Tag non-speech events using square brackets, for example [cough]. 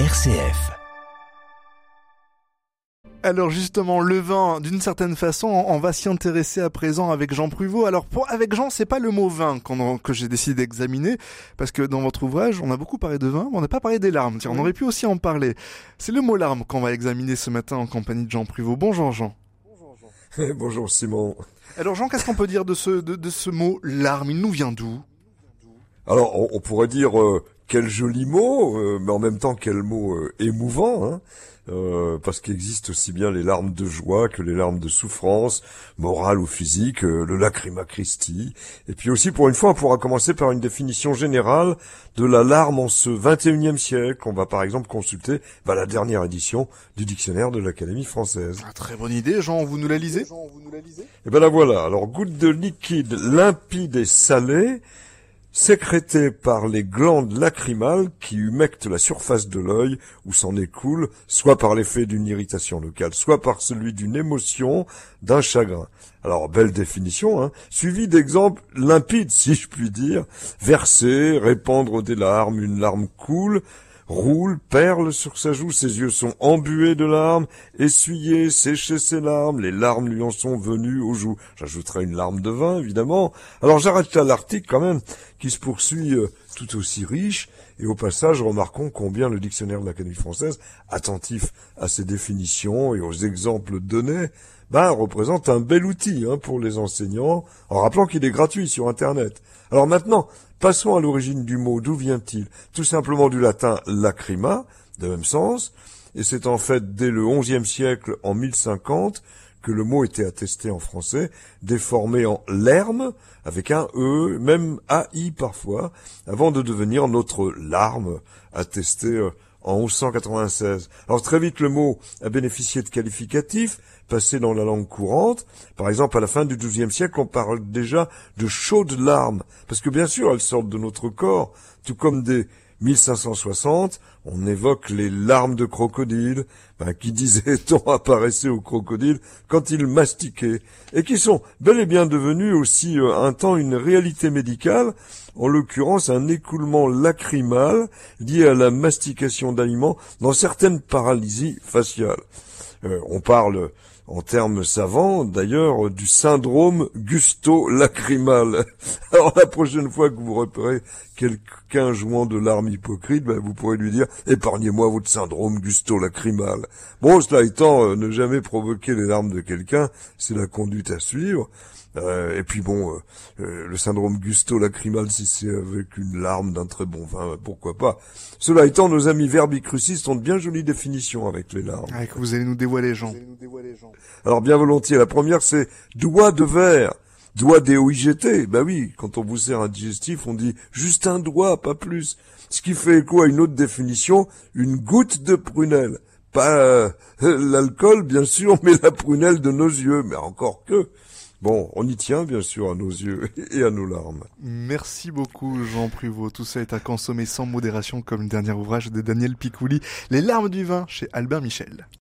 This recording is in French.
RCF. Alors justement, le vin, d'une certaine façon, on va s'y intéresser à présent avec Jean Pruvot. Alors pour avec Jean, c'est pas le mot vin que j'ai décidé d'examiner, parce que dans votre ouvrage, on a beaucoup parlé de vin, mais on n'a pas parlé des larmes. Tiens, on aurait pu aussi en parler. C'est le mot larme qu'on va examiner ce matin en compagnie de Jean Pruvot. Bonjour Jean. Bonjour [laughs] Jean. Bonjour Simon. Alors Jean, qu'est-ce qu'on peut dire de ce, de, ce mot larme Il nous vient d'où? Alors on, pourrait dire euh, quel joli mot, euh, mais en même temps quel mot euh, émouvant. Hein euh, parce qu'il existe aussi bien les larmes de joie que les larmes de souffrance, morale ou physique, euh, le lacrima Christi. Et puis aussi, pour une fois, on pourra commencer par une définition générale de la larme en ce 21e siècle. On va par exemple consulter bah, la dernière édition du dictionnaire de l'Académie française. Ah, très bonne idée, Jean, vous nous la lisez? Et eh ben la voilà. Alors, goutte de liquide limpide et salé, sécrété par les glandes lacrymales qui humectent la surface de l'œil où s'en écoule, soit par l'effet d'une irritation locale, soit par celui d'une émotion, d'un chagrin. Alors, belle définition, hein, suivi d'exemples limpides, si je puis dire, verser, répandre des larmes, une larme coule, roule, perle sur sa joue, ses yeux sont embués de larmes, essuyer, sécher ses larmes, les larmes lui en sont venues aux joues. J'ajouterai une larme de vin, évidemment. Alors j'arrête là l'article quand même, qui se poursuit euh, tout aussi riche, et au passage, remarquons combien le dictionnaire de l'Académie française, attentif à ses définitions et aux exemples donnés, ben, représente un bel outil hein, pour les enseignants, en rappelant qu'il est gratuit sur Internet. Alors maintenant, passons à l'origine du mot. D'où vient-il? Tout simplement du latin lacrima, de même sens, et c'est en fait dès le XIe siècle, en 1050, que le mot était attesté en français, déformé en lerme, avec un E, même AI parfois, avant de devenir notre larme, attesté euh, en 1196. Alors très vite le mot a bénéficié de qualificatifs, passés dans la langue courante. Par exemple, à la fin du XIIe siècle, on parle déjà de chaudes larmes, parce que bien sûr, elles sortent de notre corps, tout comme des 1560, on évoque les larmes de crocodile, ben, qui disait-on [laughs] apparaissaient au crocodile quand il mastiquait, et qui sont bel et bien devenus aussi euh, un temps une réalité médicale, en l'occurrence un écoulement lacrymal lié à la mastication d'aliments dans certaines paralysies faciales. Euh, on parle en termes savants, d'ailleurs, du syndrome gusto-lacrymal. [laughs] Alors la prochaine fois que vous repérez quelqu'un jouant de larmes hypocrite, ben, vous pourrez lui dire « Épargnez-moi votre syndrome gusto-lacrymal ». Bon, cela étant, euh, ne jamais provoquer les larmes de quelqu'un, c'est la conduite à suivre. Euh, et puis bon, euh, euh, le syndrome gusto-lacrymal, si c'est avec une larme d'un très bon vin, pourquoi pas. Cela étant, nos amis verbicrucistes ont de bien jolies définitions avec les larmes. Ah, que vous allez nous dévoiler, Jean. Alors bien volontiers, la première c'est doigt de verre. Doigt D-O-I-G-T. Bah oui, quand on vous sert un digestif, on dit juste un doigt, pas plus. Ce qui fait écho à une autre définition, une goutte de prunelle. Pas l'alcool, bien sûr, [laughs] mais la prunelle de nos yeux, mais encore que. Bon, on y tient bien sûr à nos yeux et à nos larmes. Merci beaucoup Jean Pruvot. Tout ça est à consommer sans modération comme le dernier ouvrage de Daniel Picouli, Les larmes du vin chez Albert Michel.